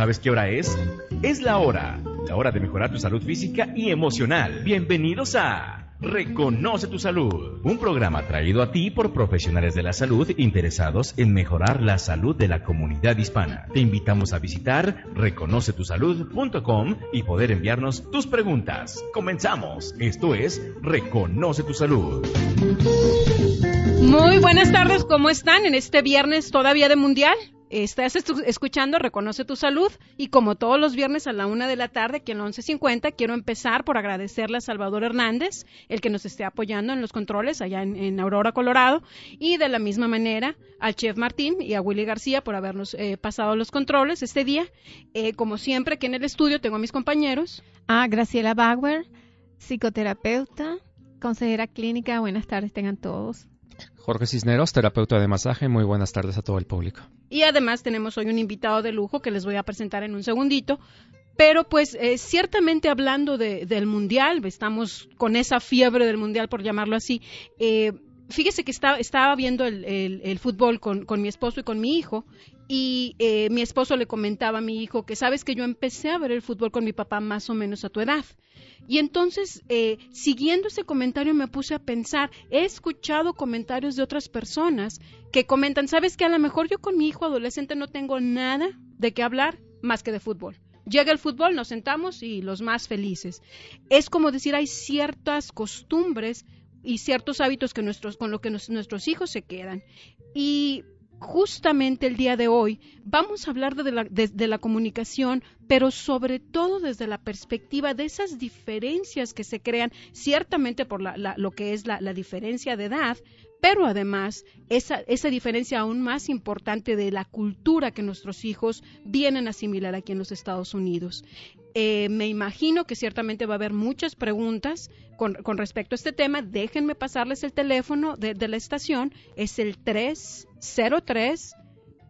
¿Sabes qué hora es? Es la hora, la hora de mejorar tu salud física y emocional. Bienvenidos a Reconoce tu Salud, un programa traído a ti por profesionales de la salud interesados en mejorar la salud de la comunidad hispana. Te invitamos a visitar reconocetusalud.com y poder enviarnos tus preguntas. Comenzamos. Esto es Reconoce tu Salud. Muy buenas tardes, ¿cómo están en este viernes todavía de Mundial? Estás escuchando Reconoce tu Salud y como todos los viernes a la una de la tarde, aquí en la 11.50, quiero empezar por agradecerle a Salvador Hernández, el que nos esté apoyando en los controles allá en, Aurora, Colorado, y de la misma manera al Chef Martín y a Willy García por habernos eh, pasado los controles este día. Eh, como siempre, aquí en el estudio tengo a mis compañeros. Ah, Graciela Bauer, psicoterapeuta, consejera clínica. Buenas tardes, tengan todos. Jorge Cisneros, terapeuta de masaje. Muy buenas tardes a todo el público. Y además tenemos hoy un invitado de lujo que les voy a presentar en un segundito. Pero pues eh, ciertamente hablando del mundial, estamos con esa fiebre del mundial por llamarlo así. Eh, fíjese que estaba viendo el, fútbol con, mi esposo y con mi hijo y eh, mi esposo le comentaba a mi hijo que sabes que yo empecé a ver el fútbol con mi papá más o menos a tu edad. Y entonces, eh, siguiendo ese comentario, me puse a pensar, he escuchado comentarios de otras personas que comentan, sabes que a lo mejor yo con mi hijo adolescente no tengo nada de qué hablar más que de fútbol. Llega el fútbol, nos sentamos y los más felices. Es como decir, hay ciertas costumbres y ciertos hábitos que nuestros, con los que nuestros hijos se quedan. Y justamente el día de hoy vamos a hablar de la, comunicación, pero sobre todo desde la perspectiva de esas diferencias que se crean, ciertamente por la, lo que es la, diferencia de edad, pero además esa, esa diferencia aún más importante de la cultura que nuestros hijos vienen a asimilar aquí en los Estados Unidos. Eh, me imagino que ciertamente va a haber muchas preguntas con, con respecto a este tema. Déjenme pasarles el teléfono de, de la estación. Es el 303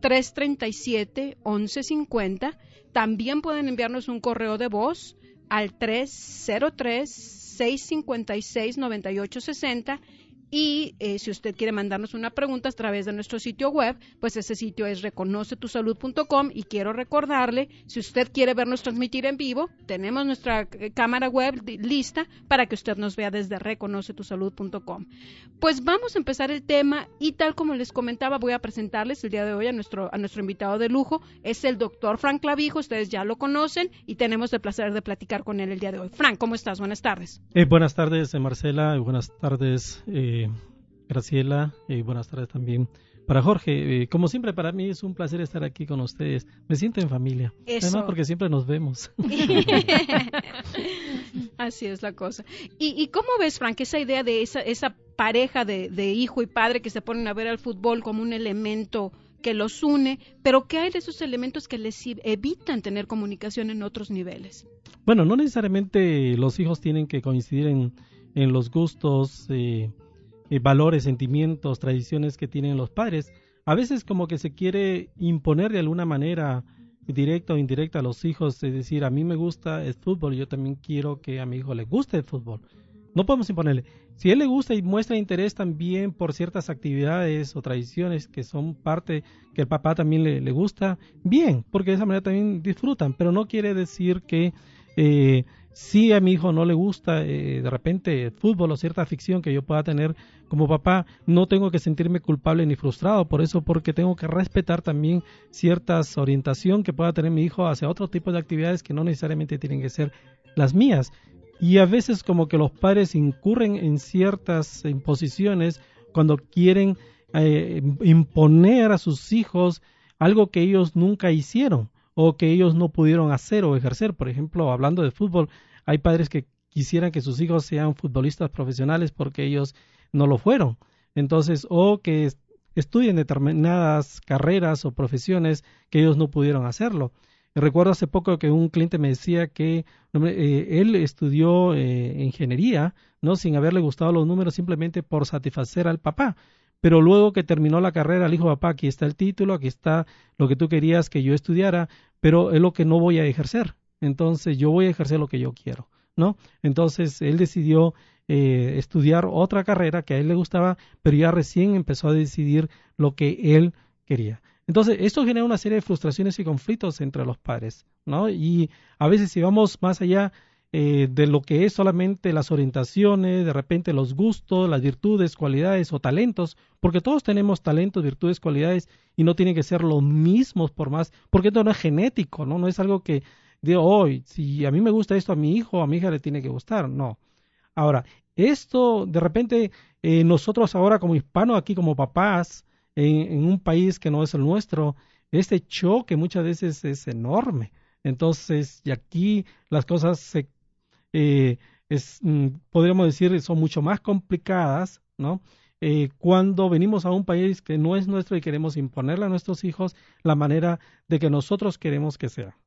337 1150. También pueden enviarnos un correo de voz al 303 656 9860 y eh, si usted quiere mandarnos una pregunta a través de nuestro sitio web, pues ese sitio es reconocetusalud.com y quiero recordarle, si usted quiere vernos transmitir en vivo, tenemos nuestra eh, cámara web lista para que usted nos vea desde reconocetusalud.com. Pues vamos a empezar el tema y tal como les comentaba, voy a presentarles el día de hoy a nuestro, a nuestro invitado de lujo, es el doctor Frank Clavijo, ustedes ya lo conocen y tenemos el placer de platicar con él el día de hoy. Frank, ¿cómo estás? Buenas tardes. Eh, buenas tardes, Marcela, buenas tardes. Graciela, y buenas tardes también para Jorge. Eh, como siempre, para mí es un placer estar aquí con ustedes. Me siento en familia. Además, porque siempre nos vemos. Así es la cosa. ¿Y, cómo ves, Frank, esa idea de esa, esa pareja de, de, hijo y padre que se ponen a ver al fútbol como un elemento que los une, pero qué hay de esos elementos que les evitan tener comunicación en otros niveles? Bueno, no necesariamente los hijos tienen que coincidir en, en los gustos. Eh, eh, valores, sentimientos, tradiciones que tienen los padres. A veces como que se quiere imponer de alguna manera directa o indirecta a los hijos, es decir, a mí me gusta el fútbol, yo también quiero que a mi hijo le guste el fútbol. No podemos imponerle. Si él le gusta y muestra interés también por ciertas actividades o tradiciones que son parte que el papá también le, le gusta, bien, porque de esa manera también disfrutan, pero no quiere decir que eh, si a mi hijo no le gusta eh, de repente el fútbol o cierta ficción que yo pueda tener como papá, no tengo que sentirme culpable ni frustrado por eso, porque tengo que respetar también ciertas orientación que pueda tener mi hijo hacia otro tipo de actividades que no necesariamente tienen que ser las mías. Y a veces como que los padres incurren en ciertas imposiciones cuando quieren eh, imponer a sus hijos algo que ellos nunca hicieron o que ellos no pudieron hacer o ejercer. Por ejemplo, hablando de fútbol, hay padres que quisieran que sus hijos sean futbolistas profesionales porque ellos no lo fueron. Entonces, o que estudien determinadas carreras o profesiones que ellos no pudieron hacerlo. Recuerdo hace poco que un cliente me decía que eh, él estudió eh, ingeniería, no sin haberle gustado los números simplemente por satisfacer al papá pero luego que terminó la carrera le dijo, papá, aquí está el título, aquí está lo que tú querías que yo estudiara, pero es lo que no voy a ejercer. Entonces yo voy a ejercer lo que yo quiero, ¿no? Entonces él decidió eh, estudiar otra carrera que a él le gustaba, pero ya recién empezó a decidir lo que él quería. Entonces, esto genera una serie de frustraciones y conflictos entre los padres, ¿no? Y a veces si vamos más allá eh, de lo que es solamente las orientaciones, de repente los gustos, las virtudes, cualidades o talentos, porque todos tenemos talentos, virtudes, cualidades y no tienen que ser los mismos por más, porque esto no es genético, ¿no? No es algo que digo, hoy, si a mí me gusta esto a mi hijo, a mi hija le tiene que gustar, no. Ahora, esto de repente eh, nosotros ahora como hispanos, aquí como papás, en, un país que no es el nuestro, este choque muchas veces es enorme. Entonces, y aquí las cosas se eh, es, mm, podríamos decir, son mucho más complicadas, ¿no? Eh, cuando venimos a un país que no es nuestro y queremos imponerle a nuestros hijos la manera de que nosotros queremos que sea.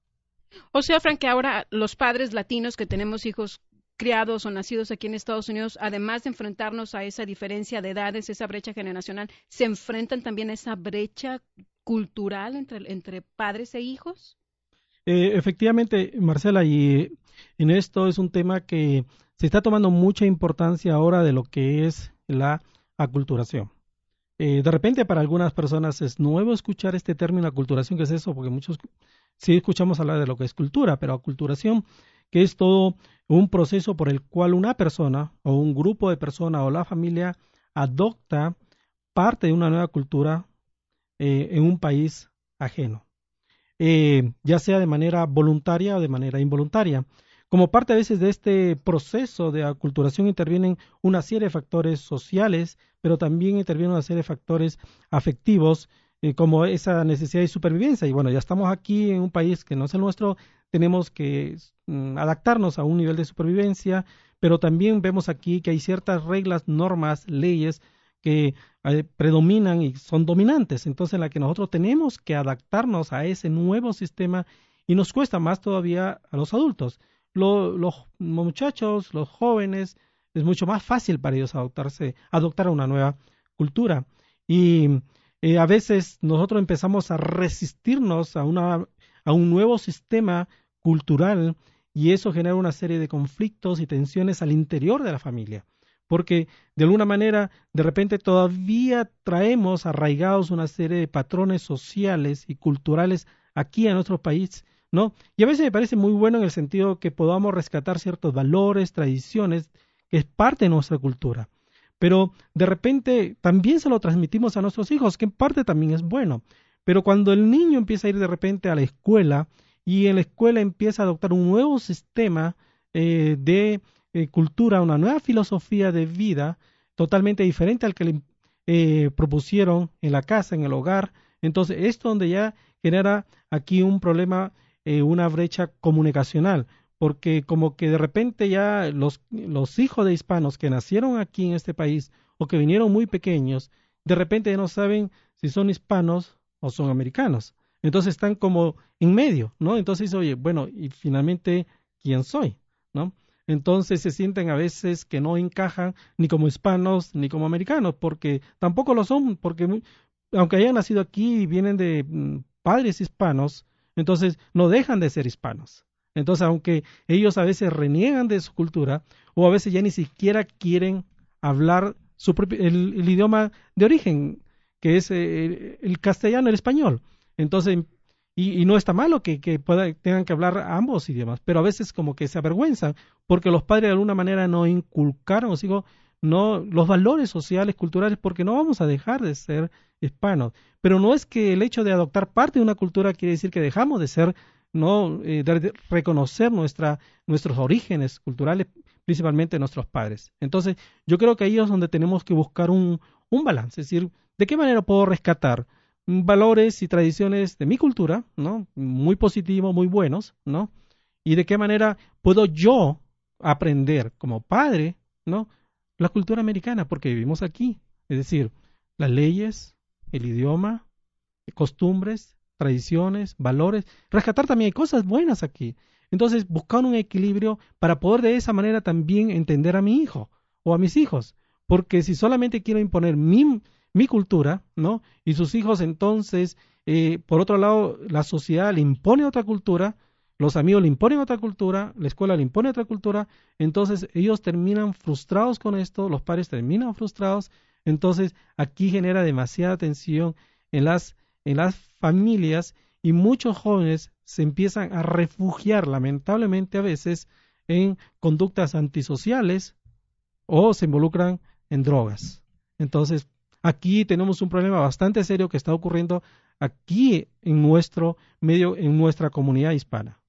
O sea, Frank, que ahora los padres latinos que tenemos hijos criados o nacidos aquí en Estados Unidos, además de enfrentarnos a esa diferencia de edades, esa brecha generacional, ¿se enfrentan también a esa brecha cultural entre, entre padres e hijos? Eh, efectivamente, Marcela, y en esto es un tema que se está tomando mucha importancia ahora de lo que es la aculturación. Eh, de repente para algunas personas es nuevo escuchar este término aculturación, ¿qué es eso? Porque muchos sí escuchamos hablar de lo que es cultura, pero aculturación, que es todo un proceso por el cual una persona o un grupo de personas o la familia adopta parte de una nueva cultura eh, en un país ajeno. Eh, ya sea de manera voluntaria o de manera involuntaria. Como parte a veces de este proceso de aculturación intervienen una serie de factores sociales, pero también intervienen una serie de factores afectivos, eh, como esa necesidad de supervivencia. Y bueno, ya estamos aquí en un país que no es el nuestro, tenemos que mm, adaptarnos a un nivel de supervivencia, pero también vemos aquí que hay ciertas reglas, normas, leyes que eh, predominan y son dominantes. Entonces, en la que nosotros tenemos que adaptarnos a ese nuevo sistema y nos cuesta más todavía a los adultos. Los muchachos, los jóvenes, es mucho más fácil para ellos adoptarse, adoptar una nueva cultura. Y eh, a veces nosotros empezamos a resistirnos a, una, a un nuevo sistema cultural y eso genera una serie de conflictos y tensiones al interior de la familia porque de alguna manera de repente todavía traemos arraigados una serie de patrones sociales y culturales aquí en nuestro país, ¿no? Y a veces me parece muy bueno en el sentido que podamos rescatar ciertos valores, tradiciones, que es parte de nuestra cultura. Pero de repente también se lo transmitimos a nuestros hijos, que en parte también es bueno. Pero cuando el niño empieza a ir de repente a la escuela y en la escuela empieza a adoptar un nuevo sistema eh, de eh, cultura, una nueva filosofía de vida totalmente diferente al que le eh, propusieron en la casa, en el hogar. Entonces, esto donde ya genera aquí un problema, eh, una brecha comunicacional, porque como que de repente ya los, los hijos de hispanos que nacieron aquí en este país o que vinieron muy pequeños, de repente ya no saben si son hispanos o son americanos. Entonces están como en medio, ¿no? Entonces, oye, bueno, y finalmente, ¿quién soy? ¿No? entonces se sienten a veces que no encajan ni como hispanos ni como americanos, porque tampoco lo son, porque aunque hayan nacido aquí y vienen de mm, padres hispanos, entonces no dejan de ser hispanos. Entonces, aunque ellos a veces reniegan de su cultura, o a veces ya ni siquiera quieren hablar su el, idioma de origen, que es eh, el castellano, el español. Entonces y, no está malo que, que tengan que hablar ambos idiomas, pero a veces como que se avergüenzan porque los padres de alguna manera no inculcaron, os digo, no los valores sociales, culturales, porque no vamos a dejar de ser hispanos. Pero no es que el hecho de adoptar parte de una cultura quiere decir que dejamos de ser, no eh, de reconocer nuestra, nuestros orígenes culturales, principalmente nuestros padres. Entonces, yo creo que ahí es donde tenemos que buscar un, un balance, es decir, ¿de qué manera puedo rescatar? valores y tradiciones de mi cultura, ¿no? Muy positivos, muy buenos, ¿no? Y de qué manera puedo yo aprender como padre, ¿no? La cultura americana, porque vivimos aquí. Es decir, las leyes, el idioma, costumbres, tradiciones, valores. Rescatar también hay cosas buenas aquí. Entonces, buscar un equilibrio para poder de esa manera también entender a mi hijo o a mis hijos. Porque si solamente quiero imponer mi, mi cultura, ¿no? Y sus hijos entonces, eh, por otro lado, la sociedad le impone otra cultura, los amigos le imponen otra cultura, la escuela le impone otra cultura, entonces ellos terminan frustrados con esto, los padres terminan frustrados, entonces aquí genera demasiada tensión en las en las familias y muchos jóvenes se empiezan a refugiar lamentablemente a veces en conductas antisociales o se involucran en drogas. Entonces, aquí tenemos un problema bastante serio que está ocurriendo aquí en nuestro medio, en nuestra comunidad hispana.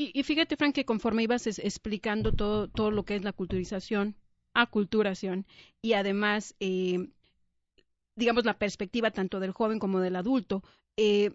Y, fíjate, Frank, que conforme ibas explicando todo, todo lo que es la culturización, aculturación, y además, eh, digamos, la perspectiva tanto del joven como del adulto, eh,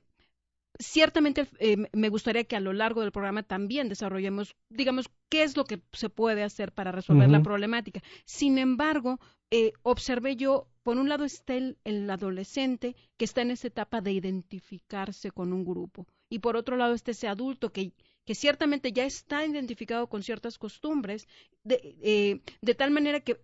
ciertamente eh, me gustaría que a lo largo del programa también desarrollemos, digamos, qué es lo que se puede hacer para resolver la problemática. Sin embargo, eh, observé yo, por un lado está el, adolescente que está en esa etapa de identificarse con un grupo y por otro lado está ese adulto que, que ciertamente ya está identificado con ciertas costumbres, de, eh, de tal manera que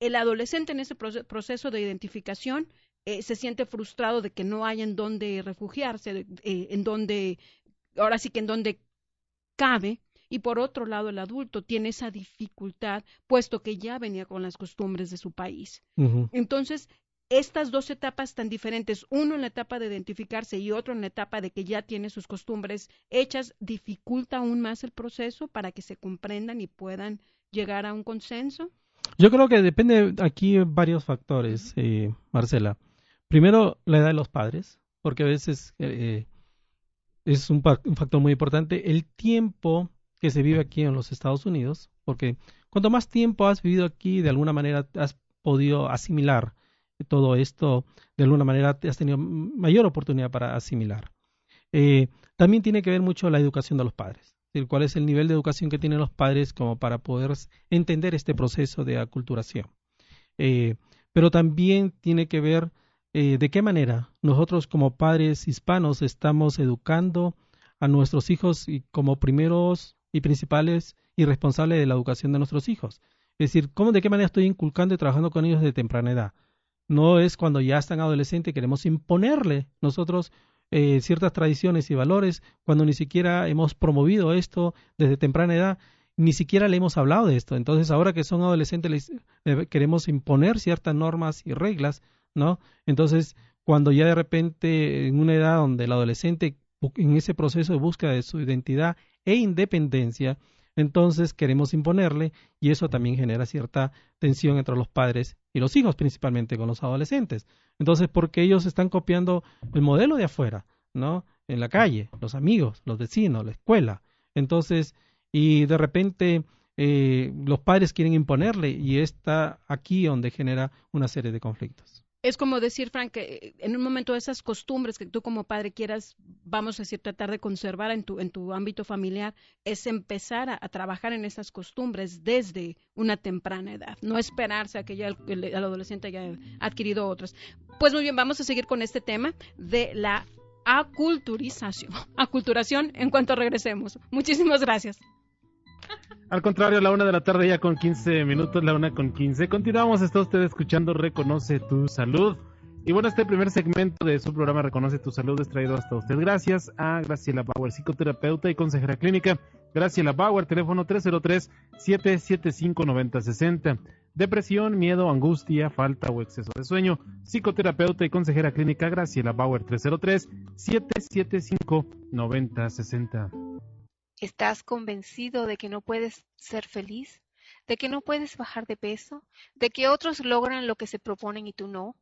el adolescente en ese proceso de identificación eh, se siente frustrado de que no hay en dónde refugiarse, eh, en donde, ahora sí que en donde cabe, y por otro lado el adulto tiene esa dificultad, puesto que ya venía con las costumbres de su país. Entonces, estas dos etapas tan diferentes, uno en la etapa de identificarse y otro en la etapa de que ya tiene sus costumbres hechas, dificulta aún más el proceso para que se comprendan y puedan llegar a un consenso. Yo creo que depende aquí varios factores, eh, Marcela. Primero, la edad de los padres, porque a veces eh, es un, factor muy importante. El tiempo que se vive aquí en los Estados Unidos, porque cuanto más tiempo has vivido aquí, de alguna manera has podido asimilar todo esto, de alguna manera has tenido mayor oportunidad para asimilar. Eh, también tiene que ver mucho la educación de los padres, cuál es el nivel de educación que tienen los padres como para poder entender este proceso de aculturación. Eh, pero también tiene que ver eh, de qué manera nosotros como padres hispanos estamos educando a nuestros hijos y como primeros y principales y responsables de la educación de nuestros hijos. Es decir, ¿cómo, de qué manera estoy inculcando y trabajando con ellos de temprana edad. No es cuando ya están adolescentes queremos imponerle nosotros eh, ciertas tradiciones y valores cuando ni siquiera hemos promovido esto desde temprana edad, ni siquiera le hemos hablado de esto. Entonces ahora que son adolescentes les, queremos imponer ciertas normas y reglas ¿no? Entonces, cuando ya de repente en una edad donde el adolescente en ese proceso de búsqueda de su identidad e independencia, entonces queremos imponerle y eso también genera cierta tensión entre los padres y los hijos, principalmente con los adolescentes. Entonces, porque ellos están copiando el modelo de afuera, ¿no? En la calle, los amigos, los vecinos, la escuela. Entonces, y de repente eh, los padres quieren imponerle y está aquí donde genera una serie de conflictos es como decir, Frank, que eh, en un momento esas costumbres que tú como padre quieras, vamos a decir, tratar de conservar en tu, en tu ámbito familiar, es empezar a, trabajar en esas costumbres desde una temprana edad, no esperarse a que ya el, adolescente haya adquirido otras. Pues muy bien, vamos a seguir con este tema de la aculturización, aculturación en cuanto regresemos. Muchísimas gracias. Al contrario, la una de la tarde ya con 15 minutos, la una con 15. Continuamos, está usted escuchando Reconoce tu Salud. Y bueno, este primer segmento de su programa Reconoce tu Salud es traído hasta usted gracias a Graciela Bauer, psicoterapeuta y consejera clínica. Graciela Bauer, teléfono 303-775-9060. Depresión, miedo, angustia, falta o exceso de sueño. Psicoterapeuta y consejera clínica Graciela Bauer, 303-775-9060. ¿Estás convencido de que no puedes ser feliz? ¿De que no puedes bajar de peso? ¿De que otros logran lo que se proponen y tú no?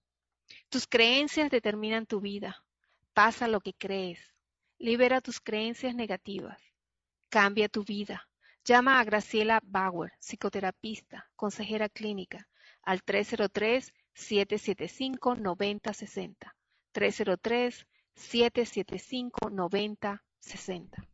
Tus creencias determinan tu vida. Pasa lo que crees. Libera tus creencias negativas. Cambia tu vida. Llama a Graciela Bauer, psicoterapista, consejera clínica, al 303-775-9060. 303-775-9060.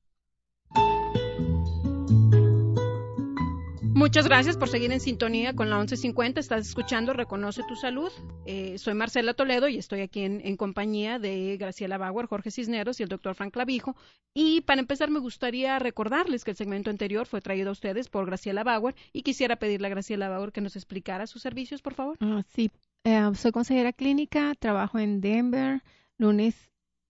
Muchas gracias por seguir en sintonía con la 1150. Estás escuchando Reconoce tu Salud. Eh, soy Marcela Toledo y estoy aquí en, compañía de Graciela Bauer, Jorge Cisneros y el doctor Frank Clavijo. Y para empezar, me gustaría recordarles que el segmento anterior fue traído a ustedes por Graciela Bauer y quisiera pedirle a Graciela Bauer que nos explicara sus servicios, por favor. Ah, sí, eh, soy consejera clínica, trabajo en Denver, lunes,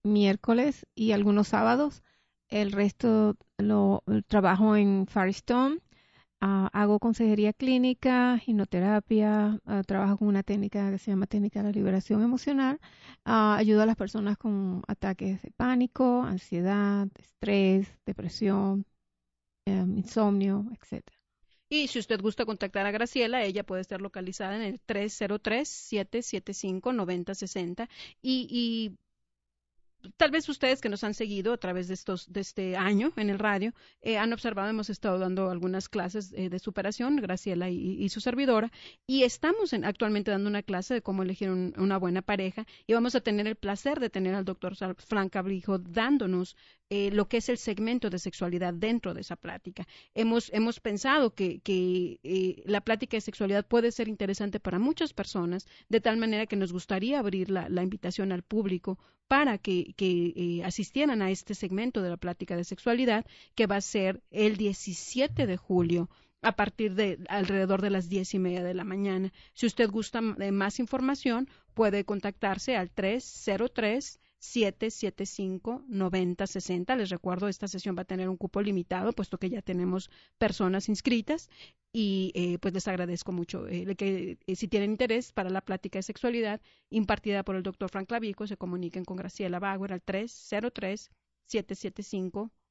miércoles y algunos sábados. El resto lo trabajo en Firestone Ah, hago consejería clínica, ginoterapia, ah, trabajo con una técnica que se llama técnica de la liberación emocional. Ah, ayudo a las personas con ataques de pánico, ansiedad, estrés, depresión, em, insomnio, etc. Y si usted gusta contactar a Graciela, ella puede estar localizada en el 303-775-9060 y, y tal vez ustedes que nos han seguido a través de estos de este año en el radio eh, han observado hemos estado dando algunas clases eh, de superación Graciela y, su servidora y estamos actualmente dando una clase de cómo elegir una buena pareja y vamos a tener el placer de tener al doctor Frank Cabrijo dándonos eh, lo que es el segmento de sexualidad dentro de esa plática hemos hemos pensado que, que la plática de sexualidad puede ser interesante para muchas personas de tal manera que nos gustaría abrir la, invitación al público para que, eh, asistieran a este segmento de la plática de sexualidad que va a ser el 17 de julio a partir de alrededor de las diez y media de la mañana. Si usted gusta de más información, puede contactarse al 303 775-9060. Les recuerdo, esta sesión va a tener un cupo limitado, puesto que ya tenemos personas inscritas. Y eh, pues les agradezco mucho eh, que eh, si tienen interés para la plática de sexualidad impartida por el doctor Frank Clavico, se comuniquen con Graciela Bauer al 303 775 9060.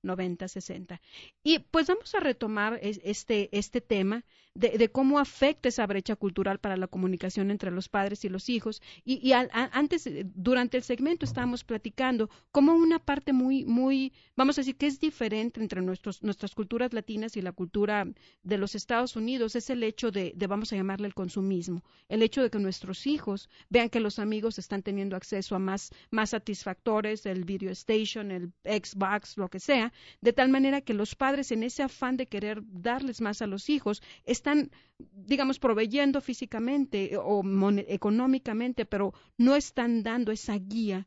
Y pues vamos a retomar este, este tema de, cómo afecta esa brecha cultural para la comunicación entre los padres y los hijos. Y, antes, eh, durante el segmento, estábamos platicando cómo una parte muy, muy, vamos a decir, que es diferente entre nuestros, nuestras culturas latinas y la cultura de los Estados Unidos es el hecho de, de, vamos a llamarle el consumismo, el hecho de que nuestros hijos vean que los amigos están teniendo acceso a más, más satisfactores, el video station, el Xbox, lo que sea, de tal manera que los padres en ese afán de querer darles más a los hijos están, digamos, proveyendo físicamente o económicamente, pero no están dando esa guía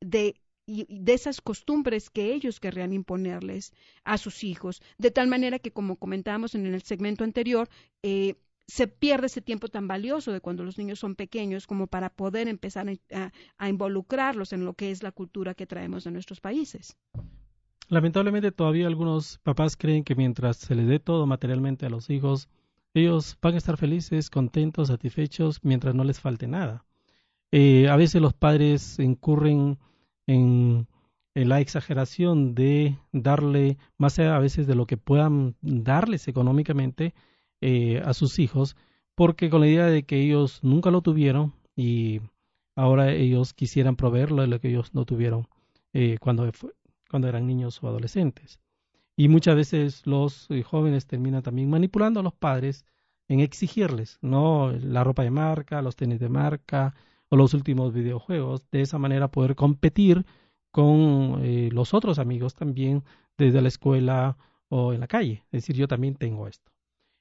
de de esas costumbres que ellos querrían imponerles a sus hijos, de tal manera que, como comentábamos en el segmento anterior, eh, se pierde ese tiempo tan valioso de cuando los niños son pequeños como para poder empezar a involucrarlos en lo que es la cultura que traemos de nuestros países. Lamentablemente todavía algunos papás creen que mientras se les dé todo materialmente a los hijos, ellos van a estar felices, contentos, satisfechos, mientras no les falte nada. Eh, a veces los padres incurren en, la exageración de darle más a veces de lo que puedan darles económicamente eh, a sus hijos, porque con la idea de que ellos nunca lo tuvieron y ahora ellos quisieran proveerlo de lo que ellos no tuvieron eh, cuando cuando eran niños o adolescentes. Y muchas veces los eh, jóvenes terminan también manipulando a los padres en exigirles, ¿no? La ropa de marca, los tenis de marca o los últimos videojuegos. De esa manera poder competir con eh, los otros amigos también desde la escuela o en la calle. Es decir, yo también tengo esto.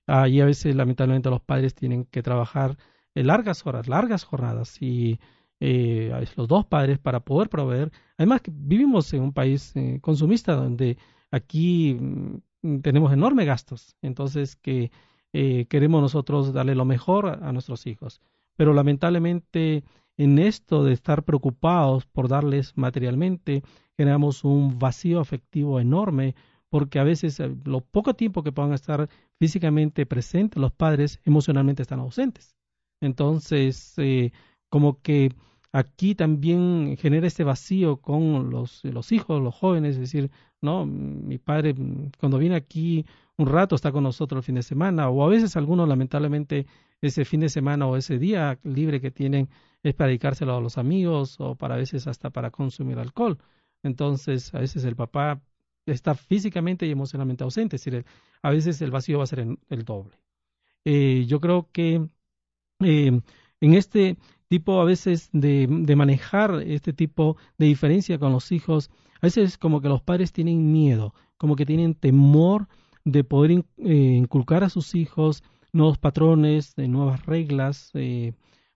Ahí a veces lamentablemente los padres tienen que trabajar en largas horas, largas jornadas y eh, los dos padres para poder proveer. Además, vivimos en un país eh, consumista donde aquí mm, tenemos enormes gastos, entonces que eh, queremos nosotros darle lo mejor a, nuestros hijos. Pero lamentablemente en esto de estar preocupados por darles materialmente, generamos un vacío afectivo enorme porque a veces eh, lo poco tiempo que puedan estar físicamente presentes los padres emocionalmente están ausentes. Entonces, eh, como que aquí también genera este vacío con los, los hijos, los jóvenes, es decir, no, mi padre cuando viene aquí un rato está con nosotros el fin de semana, o a veces algunos lamentablemente ese fin de semana o ese día libre que tienen es para dedicárselo a los amigos o para a veces hasta para consumir alcohol. Entonces, a veces el papá está físicamente y emocionalmente ausente, es decir, a veces el vacío va a ser el, doble. Eh, yo creo que eh, en este tipo a veces de, manejar este tipo de diferencia con los hijos, a veces como que los padres tienen miedo, como que tienen temor de poder eh, inculcar a sus hijos nuevos patrones, de nuevas reglas, eh,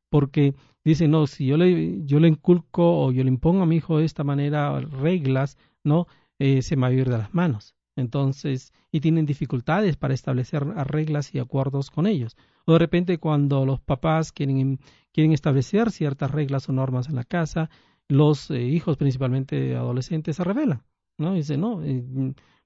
porque dicen, no, si yo le, yo le inculco o yo le impongo a mi hijo de esta manera reglas, ¿no? Eh, se me va a ir de las manos. Entonces, y tienen dificultades para establecer reglas y acuerdos con ellos. O de repente cuando los papás quieren, quieren establecer ciertas reglas o normas en la casa, los eh, hijos, principalmente adolescentes, se rebelan, ¿no? Dicen, no, eh,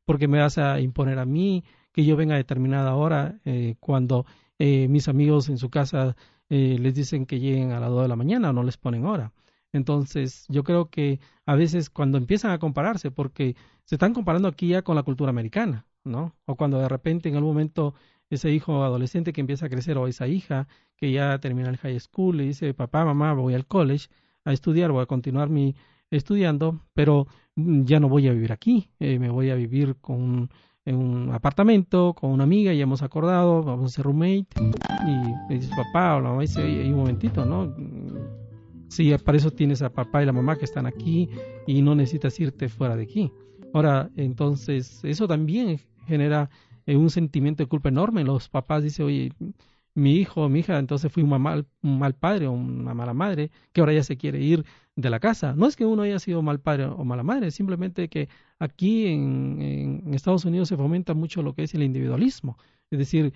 porque me vas a imponer a mí que yo venga a determinada hora eh, cuando eh, mis amigos en su casa les dicen que lleguen a las 2 de la mañana no les ponen hora. Entonces, yo creo que a veces cuando empiezan a compararse, porque se están comparando aquí ya con la cultura americana, ¿no? O cuando de repente en algún momento ese hijo adolescente que empieza a crecer o esa hija que ya termina el high school le dice, papá, mamá, voy al college a estudiar, voy a continuar mi estudiando, pero mm, ya no voy a vivir aquí, eh, me voy a vivir con en un apartamento con una amiga, y hemos acordado, vamos a ser roommate, y me dice papá o la mamá dice, un momentito, ¿no? Sí, para eso tienes a papá y la mamá que están aquí y no necesitas irte fuera de aquí. Ahora, entonces, eso también genera un sentimiento de culpa enorme. Los papás dicen, oye, mi hijo, mi hija, entonces fui un mal, un mal padre o una mala madre, que ahora ya se quiere ir de la casa. No es que uno haya sido mal padre o mala madre, simplemente que aquí en, en Estados Unidos se fomenta mucho lo que es el individualismo. Es decir,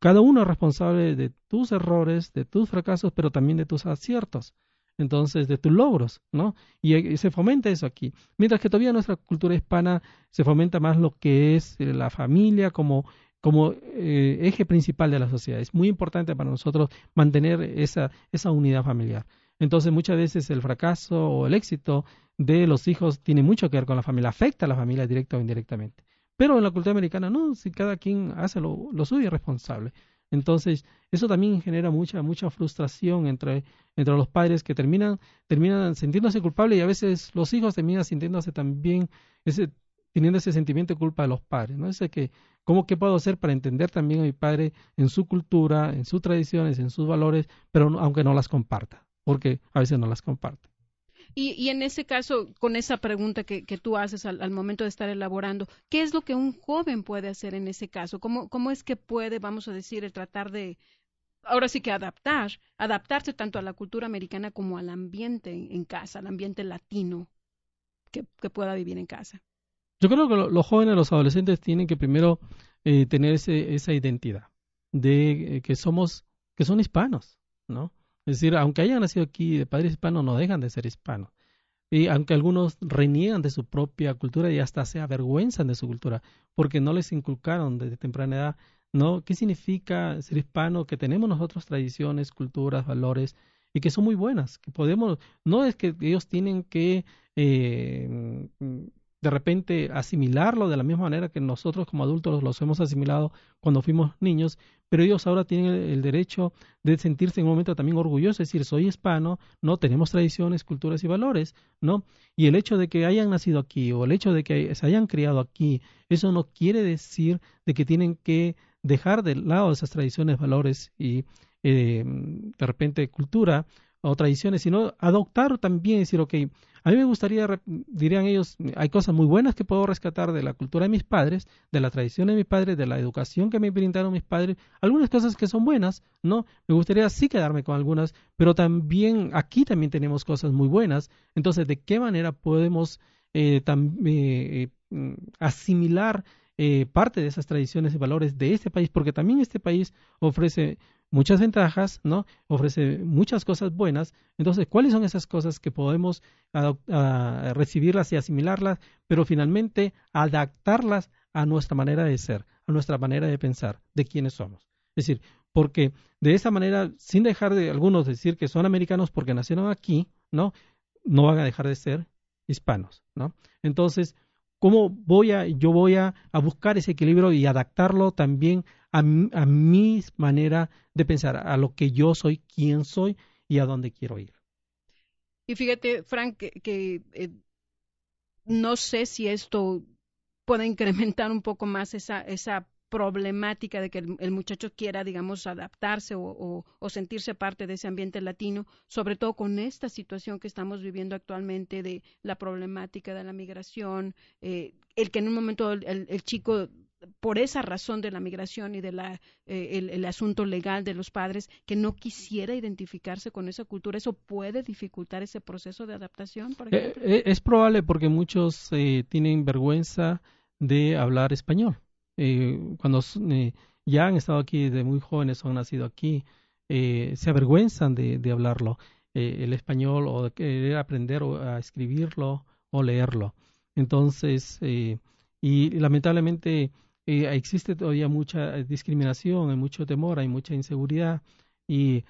cada uno es responsable de tus errores, de tus fracasos, pero también de tus aciertos. Entonces, de tus logros, ¿no? Y, se fomenta eso aquí. Mientras que todavía en nuestra cultura hispana se fomenta más lo que es eh, la familia como como eh, eje principal de la sociedad. Es muy importante para nosotros mantener esa, esa unidad familiar. Entonces, muchas veces el fracaso o el éxito de los hijos tiene mucho que ver con la familia, afecta a la familia directa o indirectamente. Pero en la cultura americana no, si cada quien hace lo, lo suyo es responsable. Entonces, eso también genera mucha, mucha frustración entre, entre los padres que terminan, terminan sintiéndose culpables y a veces los hijos terminan sintiéndose también ese, teniendo ese sentimiento de culpa de los padres, ¿no? Ese que, ¿cómo qué puedo hacer para entender también a mi padre en su cultura, en sus tradiciones, en sus valores, pero aunque no las comparta, porque a veces no las comparte. Y, y en ese caso, con esa pregunta que, que tú haces al, al, momento de estar elaborando, ¿qué es lo que un joven puede hacer en ese caso? ¿Cómo, es que puede, vamos a decir, el tratar de, ahora sí que adaptar, adaptarse tanto a la cultura americana como al ambiente en casa, al ambiente latino que, que pueda vivir en casa? Yo creo que los jóvenes, los adolescentes tienen que primero eh, tener ese, esa identidad de eh, que somos, que son hispanos, ¿no? Es decir, aunque hayan nacido aquí de padres hispanos, no dejan de ser hispanos. Y aunque algunos reniegan de su propia cultura y hasta se avergüenzan de su cultura, porque no les inculcaron desde temprana edad, ¿no? ¿Qué significa ser hispano? Que tenemos nosotros tradiciones, culturas, valores, y que son muy buenas, que podemos, no es que ellos tienen que eh, de repente asimilarlo de la misma manera que nosotros como adultos los hemos asimilado cuando fuimos niños, pero ellos ahora tienen el, derecho de sentirse en un momento también orgullosos, es decir, soy hispano, no tenemos tradiciones, culturas y valores, ¿no? Y el hecho de que hayan nacido aquí o el hecho de que se hayan criado aquí, eso no quiere decir de que tienen que dejar de lado esas tradiciones, valores y eh, de repente cultura o tradiciones, sino adoptar también, decir, ok, a mí me gustaría, dirían ellos, hay cosas muy buenas que puedo rescatar de la cultura de mis padres, de la tradición de mis padres, de la educación que me brindaron mis padres, algunas cosas que son buenas, ¿no? Me gustaría sí quedarme con algunas, pero también aquí también tenemos cosas muy buenas, entonces, ¿de qué manera podemos eh, eh, mm, asimilar eh, parte de esas tradiciones y valores de este país, porque también este país ofrece muchas ventajas, ¿no? Ofrece muchas cosas buenas. Entonces, ¿cuáles son esas cosas que podemos recibirlas y asimilarlas, pero finalmente adaptarlas a nuestra manera de ser, a nuestra manera de pensar, de quiénes somos? Es decir, porque de esa manera, sin dejar de algunos decir que son americanos porque nacieron aquí, ¿no? No van a dejar de ser hispanos, ¿no? Entonces, ¿cómo voy a, yo voy a, a buscar ese equilibrio y adaptarlo también a, a mi manera de pensar, a lo que yo soy, quién soy y a dónde quiero ir. Y fíjate, Frank, que, eh, no sé si esto puede incrementar un poco más esa, esa problemática de que el, muchacho quiera, digamos, adaptarse o, o, sentirse parte de ese ambiente latino, sobre todo con esta situación que estamos viviendo actualmente de la problemática de la migración, eh, el que en un momento el, el chico por esa razón de la migración y de la, eh, el, asunto legal de los padres que no quisiera identificarse con esa cultura, ¿eso puede dificultar ese proceso de adaptación? Por eh, eh, es probable porque muchos tienen vergüenza de hablar español. Cuando ya han estado aquí desde muy jóvenes o han nacido aquí, se avergüenzan de, hablarlo, el español o de querer aprender a escribirlo o leerlo. Entonces, y lamentablemente eh, existe todavía mucha discriminación, hay mucho temor, hay mucha inseguridad y,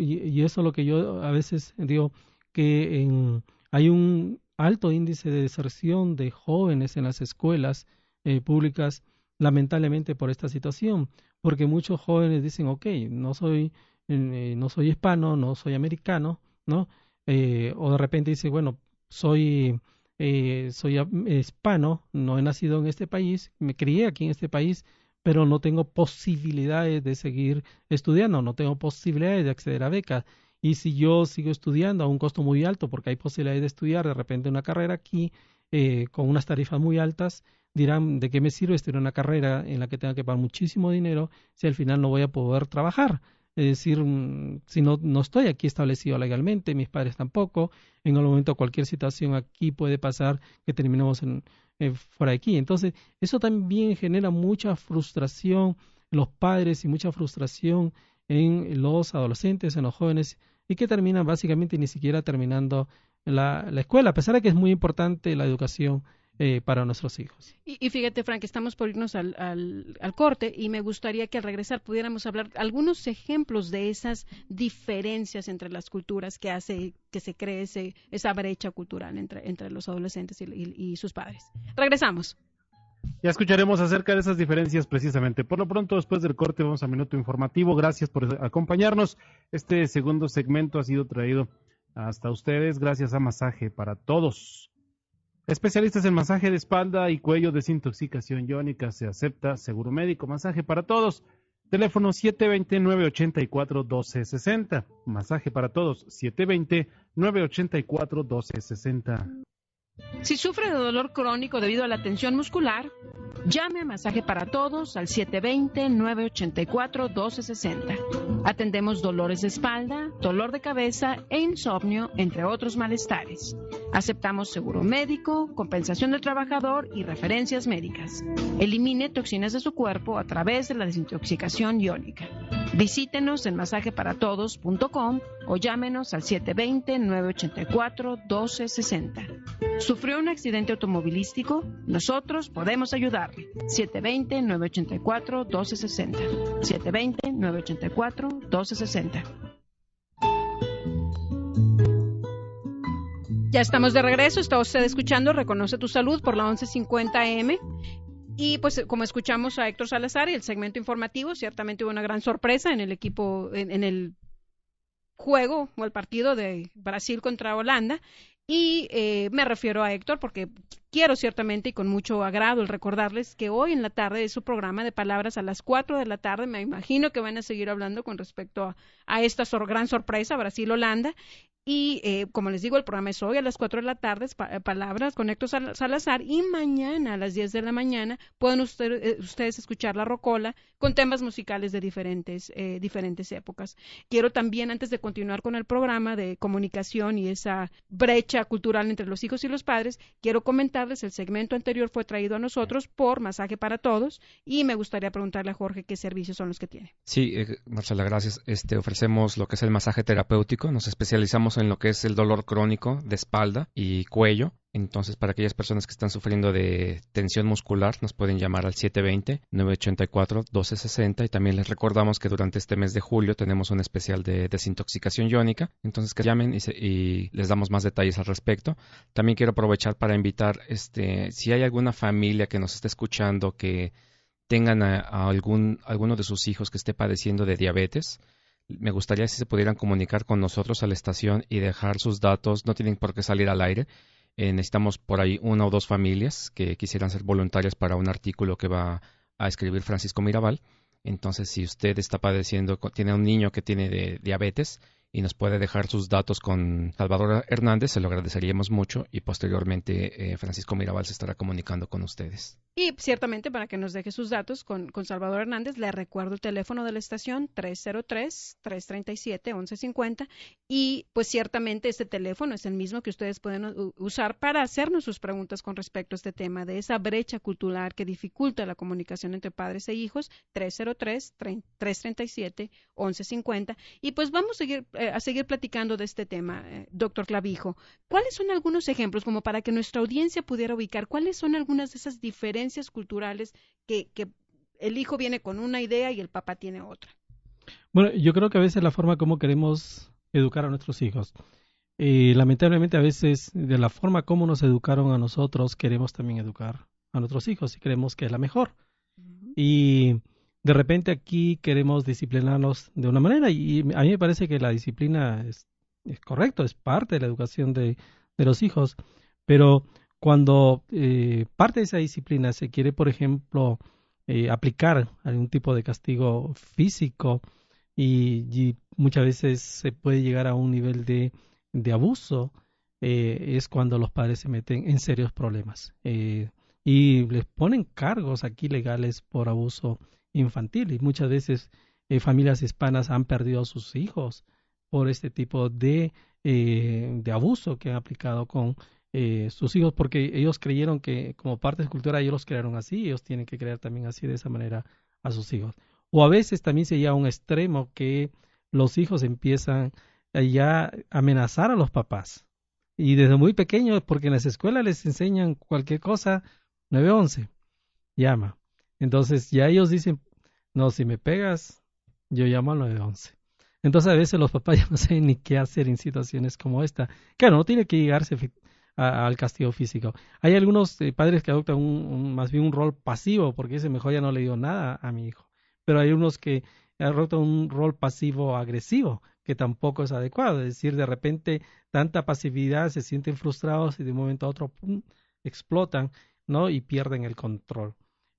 y, eso es lo que yo a veces digo que en, hay un alto índice de deserción de jóvenes en las escuelas eh, públicas lamentablemente por esta situación porque muchos jóvenes dicen ok no soy eh, no soy hispano no soy americano no eh, o de repente dice bueno soy eh, soy hispano no he nacido en este país me crié aquí en este país pero no tengo posibilidades de seguir estudiando no tengo posibilidades de acceder a becas. Y si yo sigo estudiando a un costo muy alto, porque hay posibilidades de estudiar de repente una carrera aquí eh, con unas tarifas muy altas, dirán, ¿de qué me sirve estudiar una carrera en la que tenga que pagar muchísimo dinero si al final no voy a poder trabajar? Es decir, mm, si no, no estoy aquí establecido legalmente, mis padres tampoco, en algún momento cualquier situación aquí puede pasar que terminemos en, eh, fuera de aquí. Entonces, eso también genera mucha frustración en los padres y mucha frustración en los adolescentes, en los jóvenes y que terminan básicamente ni siquiera terminando la, la escuela, a pesar de que es muy importante la educación eh, para nuestros hijos. Y, fíjate, Frank, estamos por irnos al, al, al, corte y me gustaría que al regresar pudiéramos hablar algunos ejemplos de esas diferencias entre las culturas que hace que se cree ese, esa brecha cultural entre, entre los adolescentes y, y sus padres. Regresamos. Ya escucharemos acerca de esas diferencias precisamente. Por lo pronto, después del corte, vamos a minuto informativo. Gracias por acompañarnos. Este segundo segmento ha sido traído hasta ustedes gracias a Masaje para Todos. Especialistas en masaje de espalda y cuello, desintoxicación iónica, se acepta seguro médico, masaje para todos. Teléfono 720-984-1260. Masaje para todos, 720-984-1260. Si sufre de dolor crónico debido a la tensión muscular, llame a Masaje para Todos al 720-984-1260. Atendemos dolores de espalda, dolor de cabeza e insomnio, entre otros malestares. Aceptamos seguro médico, compensación del trabajador y referencias médicas. Elimine toxinas de su cuerpo a través de la desintoxicación iónica. Visítenos en masajeparatodos.com o llámenos al 720-984-1260. ¿Sufrió un accidente automovilístico? Nosotros podemos ayudarle. 720-984-1260. 720-984-1260. Ya estamos de regreso. Está usted escuchando Reconoce tu Salud por la 1150M. Y pues como escuchamos a Héctor Salazar y el segmento informativo, ciertamente hubo una gran sorpresa en el equipo, en, el juego o el partido de Brasil contra Holanda. Y eh, me refiero a Héctor porque quiero ciertamente y con mucho agrado el recordarles que hoy en la tarde es su programa de palabras a las 4 de la tarde. Me imagino que van a seguir hablando con respecto a, a esta gran sorpresa Brasil-Holanda. Y eh, como les digo, el programa es hoy a las 4 de la tarde, eh, Palabras con Héctor Salazar, y mañana a las 10 de la mañana pueden eh, ustedes escuchar La Rocola con temas musicales de diferentes, diferentes épocas. Quiero también, antes de continuar con el programa de comunicación y esa brecha cultural entre los hijos y los padres, quiero comentarles, el segmento anterior fue traído a nosotros por Masaje para Todos, y me gustaría preguntarle a Jorge qué servicios son los que tiene. Sí, Marcela, gracias. Este, ofrecemos lo que es el masaje terapéutico, nos especializamos en lo que es el dolor crónico de espalda y cuello. Entonces, para aquellas personas que están sufriendo de tensión muscular, nos pueden llamar al 720-984-1260 y también les recordamos que durante este mes de julio tenemos un especial de desintoxicación iónica. Entonces, que llamen y, les damos más detalles al respecto. También quiero aprovechar para invitar, este, si hay alguna familia que nos esté escuchando que tengan a, algún, alguno de sus hijos que esté padeciendo de diabetes, me gustaría si se pudieran comunicar con nosotros a la estación y dejar sus datos. No tienen por qué salir al aire. Eh, necesitamos por ahí una o dos familias que quisieran ser voluntarias para un artículo que va a escribir Francisco Mirabal. Entonces, si usted está padeciendo, tiene un niño que tiene de diabetes y nos puede dejar sus datos con Salvador Hernández, se lo agradeceríamos mucho y posteriormente eh, Francisco Mirabal se estará comunicando con ustedes. Y ciertamente para que nos deje sus datos con, con Salvador Hernández, le recuerdo el teléfono de la estación 303-337-1150 y pues ciertamente este teléfono es el mismo que ustedes pueden usar para hacernos sus preguntas con respecto a este tema de esa brecha cultural que dificulta la comunicación entre padres e hijos, 303-337-1150 y pues vamos a seguir eh, a seguir platicando de este tema, eh, doctor Clavijo. ¿Cuáles son algunos ejemplos, como para que nuestra audiencia pudiera ubicar, cuáles son algunas de esas diferencias culturales que, que el hijo viene con una idea y el papá tiene otra? Bueno, yo creo que a veces la forma como queremos educar a nuestros hijos. Eh, lamentablemente a veces de la forma como nos educaron a nosotros queremos también educar a nuestros hijos y creemos que es la mejor. Y de repente aquí queremos disciplinarlos de una manera y a mí me parece que la disciplina es, es correcto, es parte de la educación de, de los hijos, pero cuando eh, parte de esa disciplina se quiere, por ejemplo, eh, aplicar algún tipo de castigo físico y, muchas veces se puede llegar a un nivel de, de abuso, eh, es cuando los padres se meten en serios problemas y les ponen cargos aquí legales por abuso infantil y muchas veces familias hispanas han perdido a sus hijos por este tipo de, de abuso que han aplicado con eh, sus hijos porque ellos creyeron que como parte de su cultura ellos los crearon así, ellos tienen que crear también así de esa manera a sus hijos. O a veces también se llega a un extremo que los hijos empiezan ya a amenazar a los papás. Y desde muy pequeños, porque en las escuelas les enseñan cualquier cosa, 911, llama. Entonces ya ellos dicen, no, si me pegas, yo llamo al 911. Entonces a veces los papás ya no saben ni qué hacer en situaciones como esta. Claro, no tiene que llegarse al castigo físico. Hay algunos eh, padres que adoptan un, más bien un rol pasivo, porque ese mejor ya no le digo nada a mi hijo. Pero hay unos que adoptan un rol pasivo agresivo, que tampoco es adecuado. Es decir, de repente tanta pasividad, se sienten frustrados y de un momento a otro explotan, ¿no? Y pierden el control.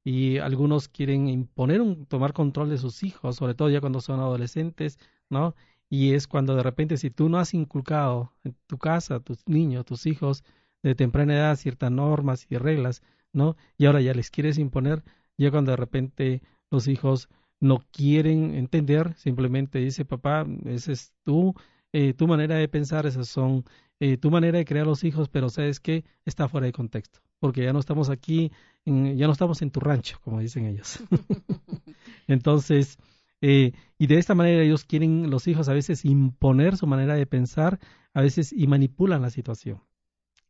Y algunos quieren imponer un, tomar control de sus hijos, sobre todo ya cuando son adolescentes, ¿no? Y es cuando de repente si tú no has inculcado en tu casa, tus niños, tus hijos, de temprana edad ciertas normas y reglas, ¿no? Y ahora ya les quieres imponer, ya cuando de repente los hijos no quieren entender, simplemente dice, papá, esa es tú, eh, tu manera de pensar, esas son eh, tu manera de crear los hijos, pero sabes que está fuera de contexto, porque ya no estamos aquí, ya no estamos en tu rancho, como dicen ellos. Entonces, eh, y de esta manera ellos quieren, los hijos a veces imponer su manera de pensar, a veces y manipulan la situación.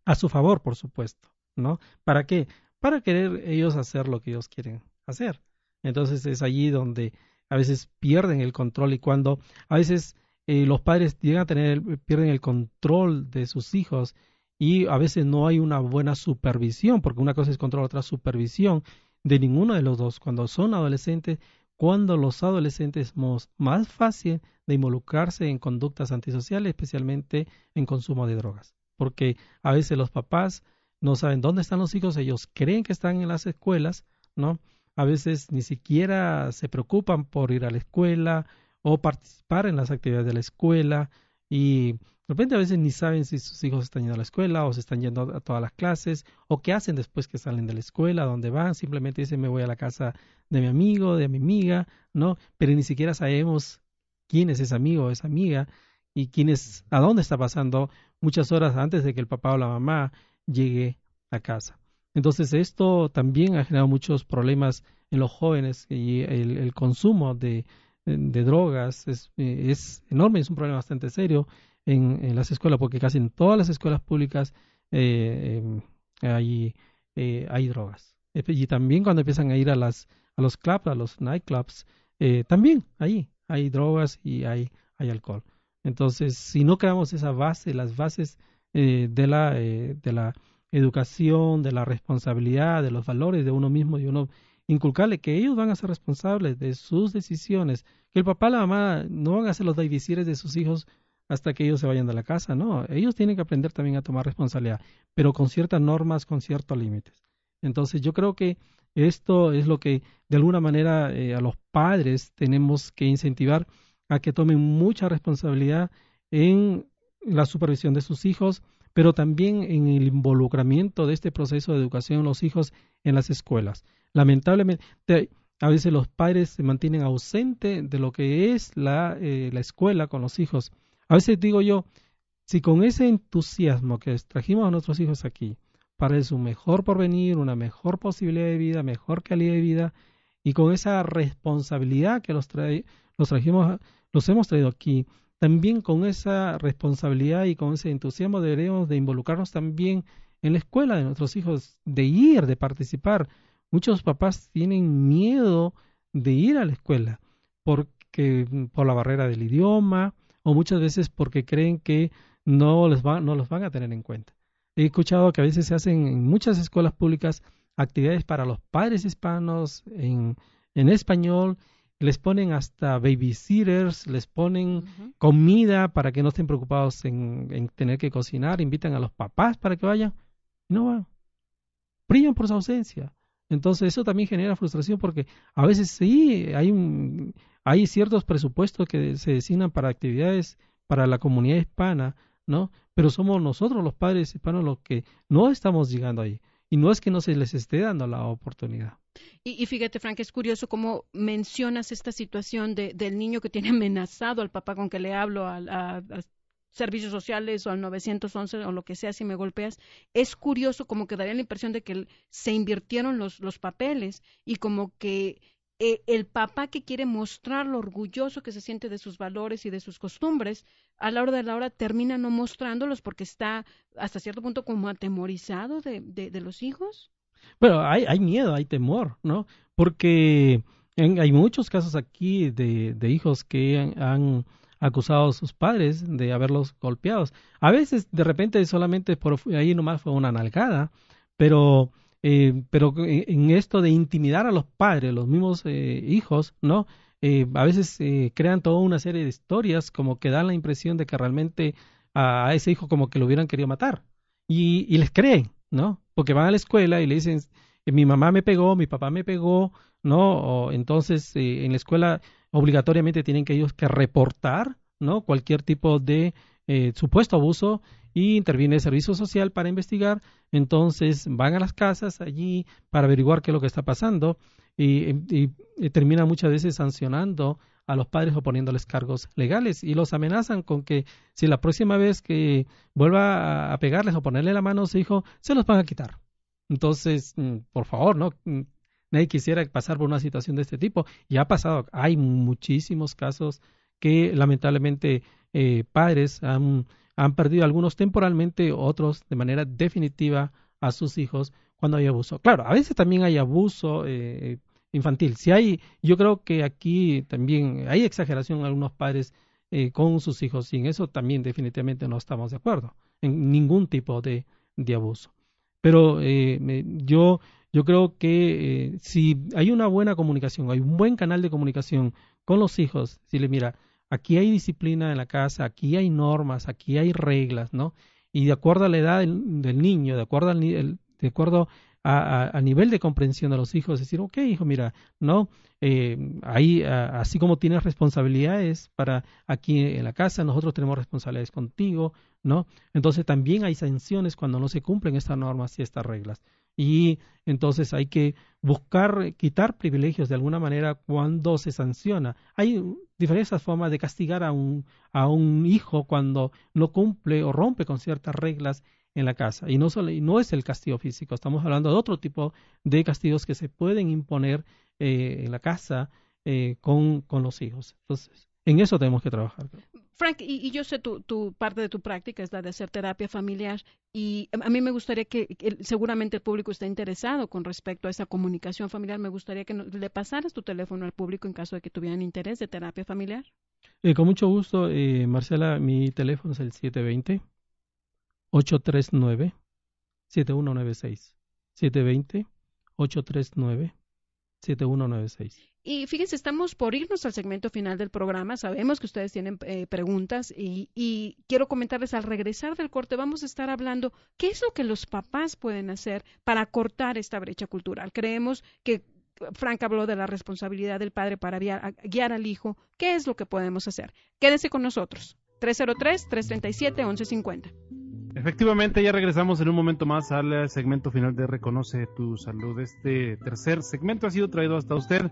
A su favor, por supuesto, ¿no? ¿Para qué? Para querer ellos hacer lo que ellos quieren hacer. Entonces es allí donde a veces pierden el control y cuando a veces eh, los padres llegan a tener, pierden el control de sus hijos y a veces no hay una buena supervisión, porque una cosa es control, otra supervisión de ninguno de los dos. Cuando son adolescentes, cuando los adolescentes es más fácil de involucrarse en conductas antisociales, especialmente en consumo de drogas. Porque a veces los papás no saben dónde están los hijos, ellos creen que están en las escuelas, ¿no? A veces ni siquiera se preocupan por ir a la escuela o participar en las actividades de la escuela y de repente a veces ni saben si sus hijos están yendo a la escuela o se están yendo a todas las clases o qué hacen después que salen de la escuela, dónde van, simplemente dicen me voy a la casa de mi amigo, de mi amiga, ¿no? Pero ni siquiera sabemos quién es ese amigo o esa amiga y quién es, a dónde está pasando muchas horas antes de que el papá o la mamá llegue a casa. Entonces esto también ha generado muchos problemas en los jóvenes y el, consumo de, de drogas es, es enorme, es un problema bastante serio en, las escuelas, porque casi en todas las escuelas públicas eh, em, hay, eh, hay drogas. Y también cuando empiezan a ir a, las, a los clubs, a los nightclubs, eh, también ahí hay drogas y hay, hay alcohol. Entonces, si no creamos esa base, las bases eh, de, la, de la educación, de la responsabilidad, de los valores de uno mismo y uno inculcarle que ellos van a ser responsables de sus decisiones, que el papá y la mamá no van a ser los divisires de sus hijos hasta que ellos se vayan de la casa, no, ellos tienen que aprender también a tomar responsabilidad, pero con ciertas normas, con ciertos límites. Entonces yo creo que esto es lo que de alguna manera eh, a los padres tenemos que incentivar a que tomen mucha responsabilidad en la supervisión de sus hijos, pero también en el involucramiento de este proceso de educación de los hijos en las escuelas. Lamentablemente, a veces los padres se mantienen ausentes de lo que es la, eh, la escuela con los hijos a veces digo yo, si con ese entusiasmo que trajimos a nuestros hijos aquí, para su mejor porvenir, una mejor posibilidad de vida, mejor calidad de vida, y con esa responsabilidad que los, trae, los trajimos, los hemos traído aquí también con esa responsabilidad y con ese entusiasmo deberíamos de involucrarnos también en la escuela de nuestros hijos, de ir, de participar. Muchos papás tienen miedo de ir a la escuela porque por la barrera del idioma o muchas veces porque creen que no les va, no los van a tener en cuenta. He escuchado que a veces se hacen en muchas escuelas públicas actividades para los padres hispanos en, en español les ponen hasta babysitters, les ponen comida para que no estén preocupados en, tener que cocinar, invitan a los papás para que vayan, no van, brillan por su ausencia. Entonces eso también genera frustración porque a veces sí hay un, hay ciertos presupuestos que se designan para actividades para la comunidad hispana, ¿no? Pero somos nosotros los padres hispanos los que no estamos llegando ahí. Y no es que no se les esté dando la oportunidad. Y, fíjate, Frank, es curioso cómo mencionas esta situación de, del niño que tiene amenazado al papá con que le hablo a, servicios sociales o al 911 o lo que sea si me golpeas. Es curioso como que daría la impresión de que se invirtieron los, los papeles y como que eh, el papá que quiere mostrar lo orgulloso que se siente de sus valores y de sus costumbres, a la hora de la hora termina no mostrándolos porque está hasta cierto punto como atemorizado de, de, los hijos. Bueno, hay, hay miedo, hay temor, ¿no? Porque hay muchos casos aquí de, de hijos que han, acusado a sus padres de haberlos golpeados. A veces, de repente, solamente por ahí nomás fue una nalgada, pero eh, pero en esto de intimidar a los padres, los mismos eh, hijos, ¿no? Eh, a veces crean toda una serie de historias como que dan la impresión de que realmente a, ese hijo como que lo hubieran querido matar. Y, y les creen, ¿no? Porque van a la escuela y le dicen, mi mamá me pegó, mi papá me pegó, ¿no? O, entonces en la escuela obligatoriamente tienen que ellos que reportar, ¿no? Cualquier tipo de supuesto abuso y interviene el servicio social para investigar. Entonces van a las casas allí para averiguar qué es lo que está pasando y, y, termina muchas veces sancionando a los padres o poniéndoles cargos legales y los amenazan con que si la próxima vez que vuelva a pegarles o ponerle la mano a su hijo, se los van a quitar. Entonces, mm, por favor, ¿no? Mm, nadie quisiera pasar por una situación de este tipo. Y ha pasado, hay muchísimos casos que lamentablemente eh, padres han han perdido algunos temporalmente, otros de manera definitiva a sus hijos cuando hay abuso. Claro, a veces también hay abuso eh, infantil. Si hay, yo creo que aquí también hay exageración en algunos padres eh, con sus hijos y en eso también definitivamente no estamos de acuerdo, en ningún tipo de, de abuso. Pero eh, yo, yo creo que si hay una buena comunicación, hay un buen canal de comunicación con los hijos, si le mira, aquí hay disciplina en la casa, aquí hay normas, aquí hay reglas, ¿no? Y de acuerdo a la edad del, niño, de acuerdo al de acuerdo a, nivel de comprensión de los hijos, decir, ok, hijo, mira, no, eh, ahí, así como tienes responsabilidades para aquí en la casa, nosotros tenemos responsabilidades contigo, ¿no? Entonces también hay sanciones cuando no se cumplen estas normas y estas reglas y entonces hay que buscar quitar privilegios de alguna manera cuando se sanciona. Hay diferentes formas de castigar a un, a un hijo cuando no cumple o rompe con ciertas reglas en la casa. Y no, solo, y no es el castigo físico, estamos hablando de otro tipo de castigos que se pueden imponer eh, en la casa eh, con, con los hijos. Entonces, en eso tenemos que trabajar. Frank, y, yo sé tu, tu, parte de tu práctica es la de hacer terapia familiar y a mí me gustaría que, seguramente el público está interesado con respecto a esa comunicación familiar. Me gustaría que le pasaras tu teléfono al público en caso de que tuvieran interés de terapia familiar. Eh, con mucho gusto, eh, Marcela, mi teléfono es el 720 839 7196 720 839 7196 y fíjense, estamos por irnos al segmento final del programa. Sabemos que ustedes tienen eh, preguntas y, quiero comentarles al regresar del corte vamos a estar hablando qué es lo que los papás pueden hacer para cortar esta brecha cultural. Creemos que Frank habló de la responsabilidad del padre para guiar, al hijo. ¿Qué es lo que podemos hacer? Quédense con nosotros. 303-337-1150. Efectivamente, ya regresamos en un momento más al segmento final de Reconoce tu Salud. Este tercer segmento ha sido traído hasta usted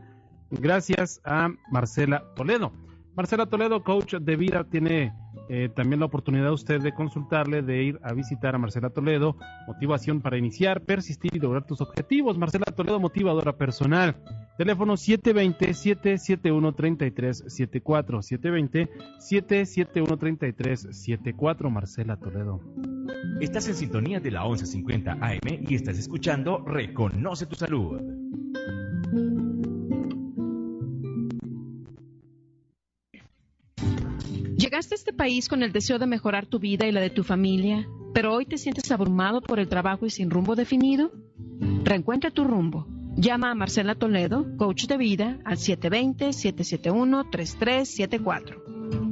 gracias a Marcela Toledo. Marcela Toledo, coach de vida, tiene eh, también la oportunidad usted de consultarle, de ir a visitar a Marcela Toledo, motivación para iniciar, persistir y lograr tus objetivos. Marcela Toledo, motivadora personal. Teléfono 720-771-3374. 720-771-3374. Marcela Toledo. Estás en sintonía de la 1150 AM y estás escuchando Reconoce tu Salud. Llegaste a este país con el deseo de mejorar tu vida y la de tu familia, pero hoy te sientes abrumado por el trabajo y sin rumbo definido. Reencuentra tu rumbo. Llama a Marcela Toledo, coach de vida, al 720-771-3374.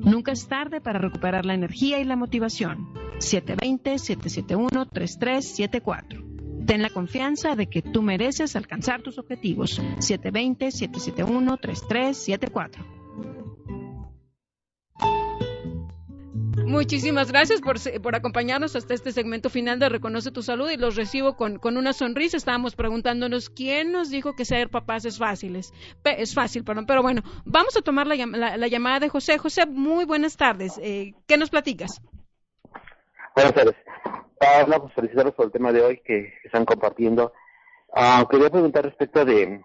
Nunca es tarde para recuperar la energía y la motivación. 720-771-3374. Ten la confianza de que tú mereces alcanzar tus objetivos. 720-771-3374. Muchísimas gracias por, por, acompañarnos hasta este segmento final de Reconoce tu Salud y los recibo con, con una sonrisa. Estábamos preguntándonos quién nos dijo que ser papás es fácil. Es, es fácil, perdón. Pero bueno, vamos a tomar la, la, llamada de José. José, muy buenas tardes. Eh, ¿Qué nos platicas? Buenas tardes. Ah, pues felicitarlos por el tema de hoy que están compartiendo. Ah, quería preguntar respecto de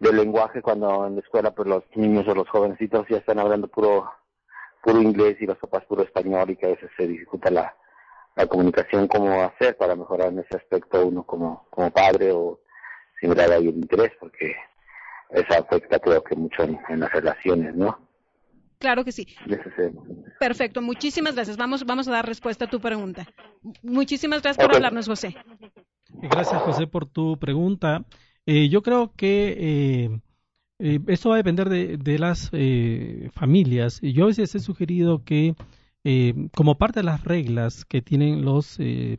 del lenguaje cuando en la escuela pues los niños o los jovencitos ya están hablando puro puro inglés y los papás puro español y que a veces se dificulta la, la comunicación, cómo hacer para mejorar en ese aspecto uno como, como padre o similar ahí el interés, porque eso afecta creo que mucho en, las relaciones, ¿no? Claro que sí. Perfecto, muchísimas gracias. Vamos, vamos a dar respuesta a tu pregunta. Muchísimas gracias por hablarnos, José. Gracias, José, por tu pregunta. Eh, yo creo que eh, eh, esto va a depender de, las eh, familias. Yo a veces he sugerido que, eh, como parte de las reglas que tienen los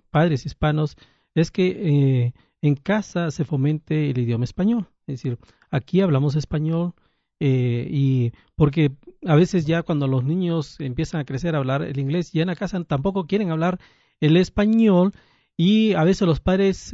padres hispanos, es que en casa se fomente el idioma español. Es decir, aquí hablamos español y porque a veces ya cuando los niños empiezan a crecer a hablar el inglés, ya en la casa tampoco quieren hablar el español y a veces los padres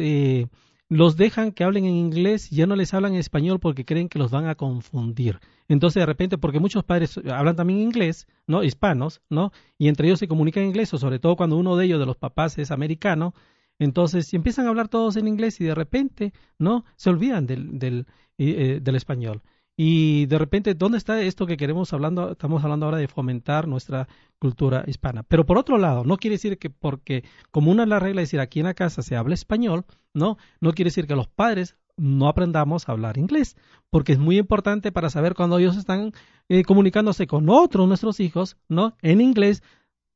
los dejan que hablen en inglés y ya no les hablan en español porque creen que los van a confundir. Entonces, de repente, porque muchos padres hablan también inglés, ¿no? Hispanos, ¿no? Y entre ellos se comunican en inglés, o sobre todo cuando uno de ellos, de los papás, es americano, entonces empiezan a hablar todos en inglés y de repente, ¿no? Se olvidan del, del, eh, del español. Y de repente, ¿dónde está esto que queremos hablando? Estamos hablando ahora de fomentar nuestra cultura hispana. Pero por otro lado, no quiere decir que porque, como una de las reglas es decir, aquí en la casa se habla español, no, no quiere decir que los padres no aprendamos a hablar inglés, porque es muy importante para saber cuando ellos están eh, comunicándose con otros nuestros hijos, ¿no? En inglés,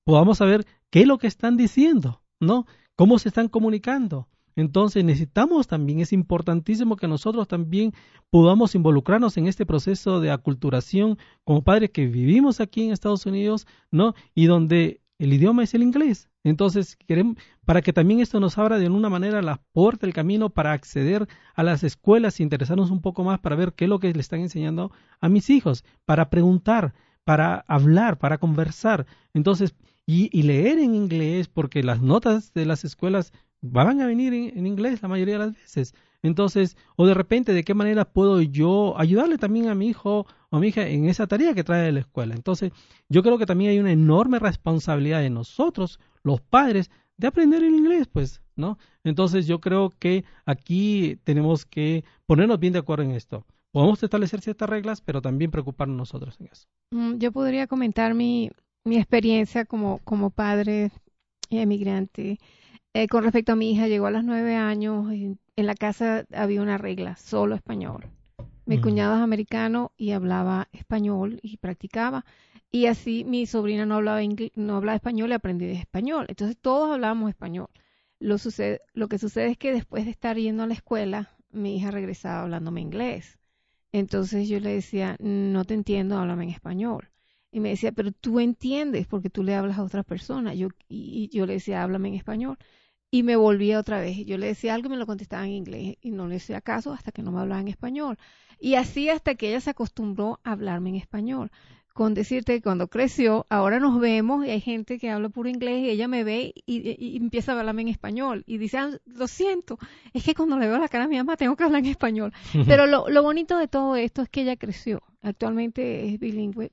podamos saber qué es lo que están diciendo, ¿no? Cómo se están comunicando. Entonces necesitamos también, es importantísimo que nosotros también podamos involucrarnos en este proceso de aculturación como padres que vivimos aquí en Estados Unidos, ¿no? Y donde el idioma es el inglés. Entonces, queremos, para que también esto nos abra de una manera la puerta, el camino para acceder a las escuelas interesarnos un poco más para ver qué es lo que le están enseñando a mis hijos, para preguntar, para hablar, para conversar. Entonces, y leer en inglés, porque las notas de las escuelas van a venir en, inglés la mayoría de las veces. Entonces, o de repente, ¿de qué manera puedo yo ayudarle también a mi hijo o a mi hija en esa tarea que trae de la escuela? Entonces, yo creo que también hay una enorme responsabilidad de nosotros, los padres, de aprender el inglés, pues, ¿no? Entonces, yo creo que aquí tenemos que ponernos bien de acuerdo en esto. Podemos establecer ciertas reglas, pero también preocuparnos nosotros en eso. Mm, yo podría comentar mi, mi experiencia como, como padre emigrante. Eh, con respecto a mi hija, llegó a los nueve años, en, la casa había una regla, solo español. Mi cuñado es americano y hablaba español y practicaba. Y así mi sobrina no hablaba, no hablaba español y aprendí de español. Entonces todos hablábamos español. Lo, sucede, lo que sucede es que después de estar yendo a la escuela, mi hija regresaba hablándome inglés. Entonces yo le decía, no te entiendo, háblame en español. Y me decía, pero tú entiendes porque tú le hablas a otra persona. Yo, y yo le decía, háblame en español y me volvía otra vez. Yo le decía algo y me lo contestaba en inglés y no le hacía caso hasta que no me hablaba en español. Y así hasta que ella se acostumbró a hablarme en español. Con decirte que cuando creció, ahora nos vemos y hay gente que habla puro inglés y ella me ve y, empieza a hablarme en español. Y dice, ah, lo siento, es que cuando le veo la cara a mi mamá tengo que hablar en español. Pero lo, lo bonito de todo esto es que ella creció. Actualmente es bilingüe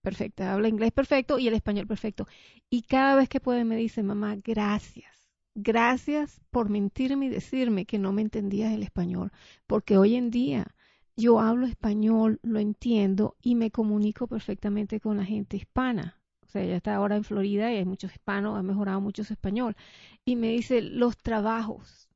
perfecta, habla inglés perfecto y el español perfecto. Y cada vez que puede me dice, mamá, gracias Gracias por mentirme y decirme que no me entendías el español, porque hoy en día yo hablo español, lo entiendo y me comunico perfectamente con la gente hispana. O sea, ella está ahora en Florida y hay muchos hispanos, ha mejorado mucho su español. Y me dice, los trabajos,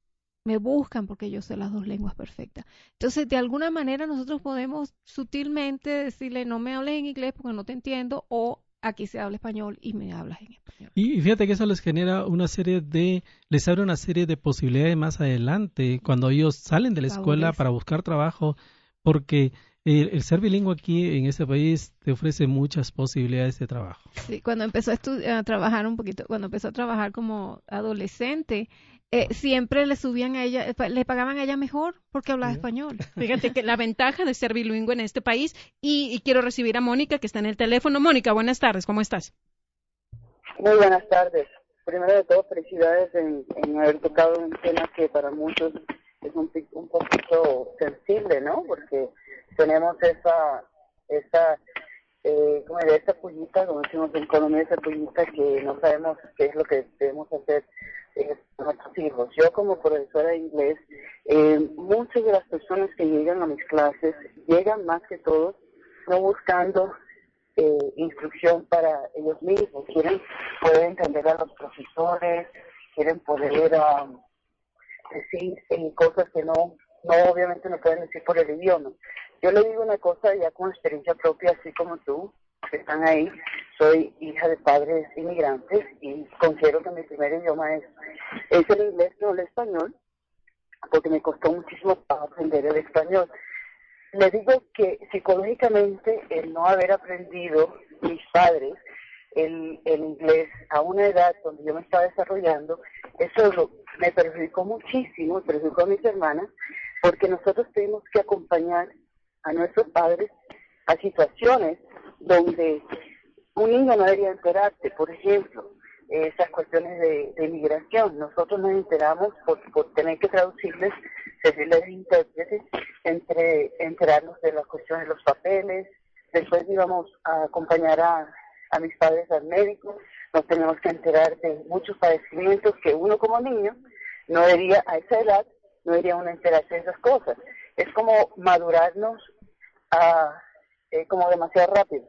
me buscan porque yo sé las dos lenguas perfectas. Entonces, de alguna manera nosotros podemos sutilmente decirle, no me hables en inglés porque no te entiendo, o aquí se habla español y me hablas en español. Y fíjate que eso les genera una serie de, les abre una serie de posibilidades más adelante cuando ellos salen de la escuela para buscar trabajo, porque el, ser bilingüe aquí en este país te ofrece muchas posibilidades de trabajo. Sí, cuando empezó a, a trabajar un poquito, cuando empezó a trabajar como adolescente, eh, siempre le subían a ella, eh, le pagaban a ella mejor porque hablaba español. Fíjate que la ventaja de ser bilingüe en este país y, quiero recibir a Mónica que está en el teléfono. Mónica, buenas tardes, ¿cómo estás? Muy buenas tardes. Primero de todo, felicidades en, haber tocado un tema que para muchos es un, un poquito sensible, ¿no? Porque tenemos esa, esa eh, como de esa pullita, como decimos en Colombia, esa pullita que no sabemos qué es lo que debemos hacer eh, nuestros hijos. Yo como profesora de inglés, eh, muchas de las personas que llegan a mis clases llegan más que todos no buscando eh, instrucción para ellos mismos, quieren poder entender a los profesores, quieren poder um, decir eh, cosas que no, no obviamente no pueden decir por el idioma. Yo le digo una cosa ya con experiencia propia, así como tú, que están ahí. Soy hija de padres inmigrantes y considero que mi primer idioma es, el inglés, no el español, porque me costó muchísimo aprender el español. Le digo que psicológicamente el no haber aprendido mis padres el, el inglés a una edad donde yo me estaba desarrollando, eso me perjudicó muchísimo, perjudicó a mis hermanas, porque nosotros tuvimos que acompañar a nuestros padres a situaciones donde un niño no debería enterarse, por ejemplo, esas cuestiones de, de migración. Nosotros nos enteramos por, tener que traducirles, servirles intérpretes, entre enterarnos de las cuestiones de los papeles. Después íbamos a acompañar a, a mis padres al médico. Nos tenemos que enterar de muchos padecimientos que uno como niño no debería, a esa edad, no debería uno enterarse de esas cosas. Es como madurarnos a, eh, como demasiado rápido.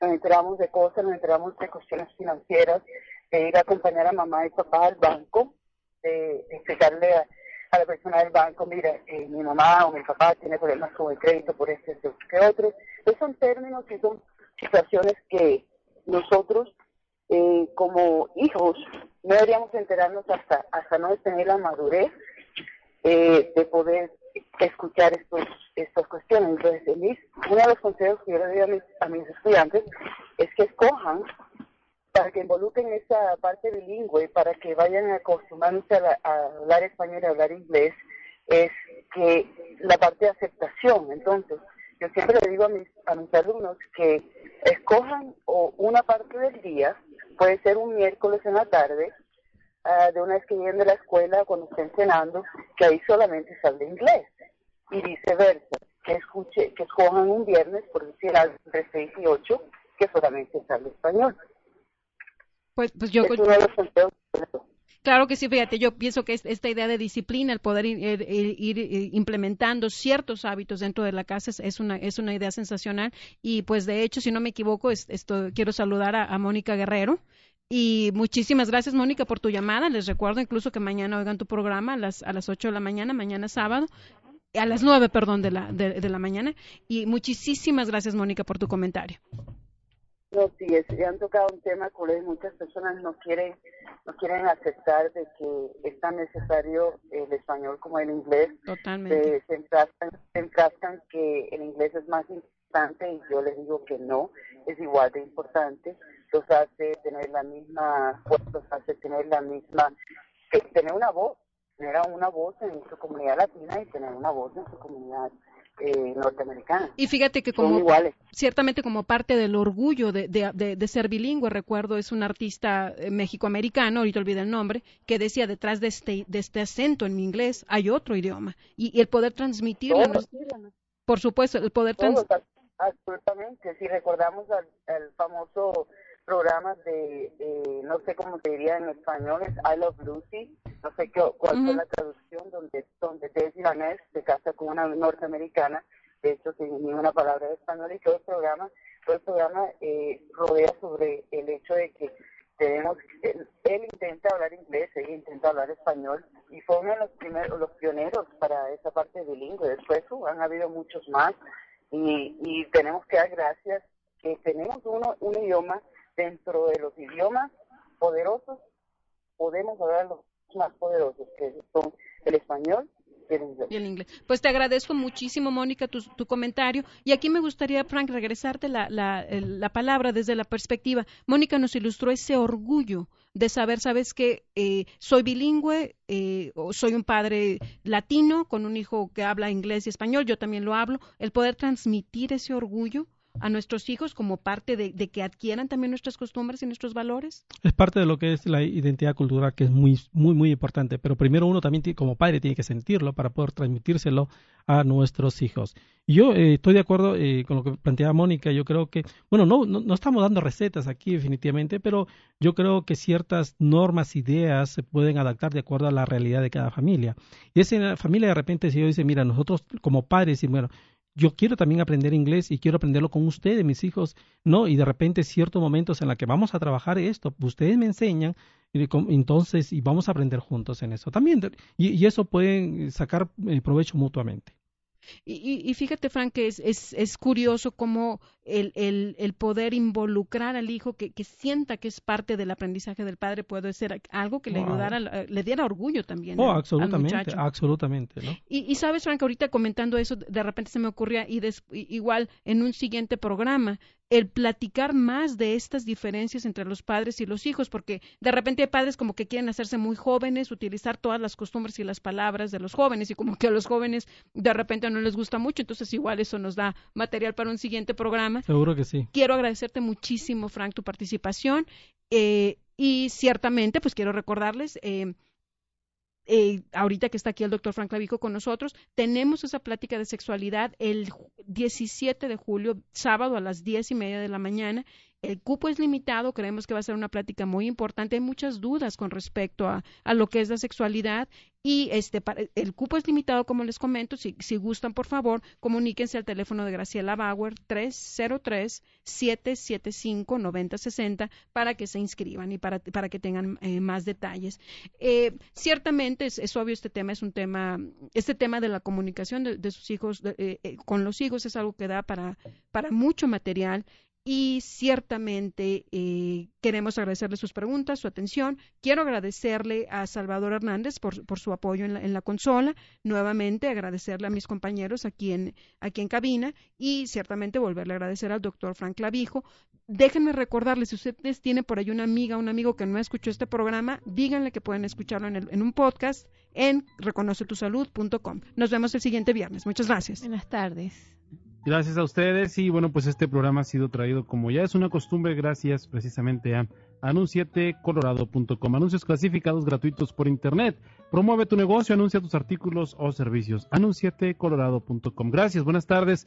Nos enteramos de cosas, nos enteramos de cuestiones financieras, de ir a acompañar a mamá y papá al banco, de, explicarle a, la persona del banco, mira, eh, mi mamá o mi papá tiene problemas con el crédito por este, este, que otro. Esos son términos y son situaciones que nosotros eh, como hijos no deberíamos enterarnos hasta, hasta no tener la madurez de poder escuchar estos, estas cuestiones. Entonces, uno de los consejos que yo le doy a mis, a mis estudiantes es que escojan para que involucren esa parte bilingüe, para que vayan acostumbrándose a, a hablar español y a hablar inglés, es que la parte de aceptación. Entonces, yo siempre le digo a mis, a mis alumnos que escojan o una parte del día, puede ser un miércoles en la tarde, uh, de una vez que lleguen de la escuela, cuando estén cenando, que ahí solamente se habla inglés. Y viceversa, que escuche, que escojan un viernes, por decir algo, entre 6 y 8, que solamente se habla español. Pues, pues yo... Claro que sí, fíjate, yo pienso que esta idea de disciplina, el poder ir, ir, implementando ciertos hábitos dentro de la casa es, una, es una idea sensacional. Y pues de hecho, si no me equivoco, esto, quiero saludar a, a Mónica Guerrero, y muchísimas gracias, Mónica, por tu llamada. Les recuerdo incluso que mañana oigan tu programa a las, a las 8 de la mañana, mañana sábado, a las 9, perdón, de la, de, la mañana. Y muchísimas gracias, Mónica, por tu comentario. No, sí, es, han tocado un tema que muchas personas no quieren, no quieren aceptar de que es tan necesario el español como el inglés. Totalmente. Se, se, enfrascan, que el inglés es más importante y yo les digo que no, es igual de importante los hace tener la misma fuerza, los hace tener la misma, tener una voz, tener una voz en su comunidad latina y tener una voz en su comunidad eh, norteamericana. Y fíjate que como ciertamente como parte del orgullo de, de, ser bilingüe, recuerdo es un artista eh, mexicoamericano, ahorita olvidé el nombre, que decía detrás de este, de este acento en mi inglés hay otro idioma y, el poder transmitirlo, por supuesto, el poder transmitirlo. Absolutamente, si recordamos al, al famoso programas de, no sé cómo se diría en español, es I Love Lucy, no sé qué, cuál fue la traducción, donde, donde Daisy Vaness se casa con una norteamericana, de hecho sin ninguna palabra de español y todo el programa, todo el programa eh, rodea sobre el hecho de que tenemos, él, intenta hablar inglés, ella intenta hablar español y fue uno de los primeros, los pioneros para esa parte bilingüe. Después uh, han habido muchos más y, y tenemos que dar gracias que tenemos uno, un idioma dentro de los idiomas poderosos, podemos hablar los más poderosos que son el español y el inglés. Pues te agradezco muchísimo, Mónica, tu, tu, comentario. Y aquí me gustaría, Frank, regresarte la, la, la, palabra desde la perspectiva. Mónica nos ilustró ese orgullo de saber, sabes que eh, soy bilingüe, eh, o soy un padre latino con un hijo que habla inglés y español, yo también lo hablo, el poder transmitir ese orgullo a nuestros hijos como parte de, que adquieran también nuestras costumbres y nuestros valores? Es parte de lo que es la identidad cultural que es muy, muy, muy importante. Pero primero uno también como padre tiene que sentirlo para poder transmitírselo a nuestros hijos. Yo eh, estoy de acuerdo eh, con lo que planteaba Mónica. Yo creo que, bueno, no, no, no, estamos dando recetas aquí definitivamente, pero yo creo que ciertas normas, ideas se pueden adaptar de acuerdo a la realidad de cada familia. Y esa familia de repente si yo dice, mira, nosotros como padres, y bueno, yo quiero también aprender inglés y quiero aprenderlo con ustedes, mis hijos, ¿no? Y de repente ciertos momentos en los que vamos a trabajar esto, ustedes me enseñan, entonces, y vamos a aprender juntos en eso también. Y, y eso pueden sacar provecho mutuamente. Y, y, fíjate, Frank, que es, es, es curioso cómo el, el, el, poder involucrar al hijo, que, que, sienta que es parte del aprendizaje del padre, puede ser algo que le ayudara, eh, le diera orgullo también. Oh, absolutamente, absolutamente. ¿no? Y, y, sabes, Frank, ahorita comentando eso, de repente se me ocurría, y igual en un siguiente programa, el platicar más de estas diferencias entre los padres y los hijos, porque de repente hay padres como que quieren hacerse muy jóvenes, utilizar todas las costumbres y las palabras de los jóvenes, y como que a los jóvenes de repente no les gusta mucho, entonces igual eso nos da material para un siguiente programa. Seguro que sí. Quiero agradecerte muchísimo, Frank, tu participación, eh, y ciertamente, pues quiero recordarles, eh, eh, ahorita que está aquí el doctor Frank Clavijo con nosotros, tenemos esa plática de sexualidad el 17 de julio, sábado a las diez y media de la mañana, el cupo es limitado, creemos que va a ser una plática muy importante. Hay muchas dudas con respecto a, a lo que es la sexualidad y este el cupo es limitado, como les comento. Si, si gustan, por favor, comuníquense al teléfono de Graciela Bauer 303-775-9060 para que se inscriban y para, para que tengan eh, más detalles. Eh, ciertamente es, es, obvio este tema es un tema, este tema de la comunicación de, sus hijos eh, con los hijos es algo que da para, para mucho material y ciertamente eh, queremos agradecerle sus preguntas, su atención. Quiero agradecerle a Salvador Hernández por, su apoyo en la, en la, consola, nuevamente agradecerle a mis compañeros aquí en, aquí en cabina y ciertamente volverle a agradecer al doctor Frank Clavijo. Déjenme recordarles, si ustedes tienen por ahí una amiga, un amigo que no escuchó este programa, díganle que pueden escucharlo en, el, en un podcast en reconocetusalud.com. Nos vemos el siguiente viernes. Muchas gracias. Buenas tardes. Gracias a ustedes y bueno, pues este programa ha sido traído como ya es una costumbre gracias precisamente a anunciatecolorado.com. Anuncios clasificados gratuitos por internet. Promueve tu negocio, anuncia tus artículos o servicios. anunciatecolorado.com. Gracias, buenas tardes.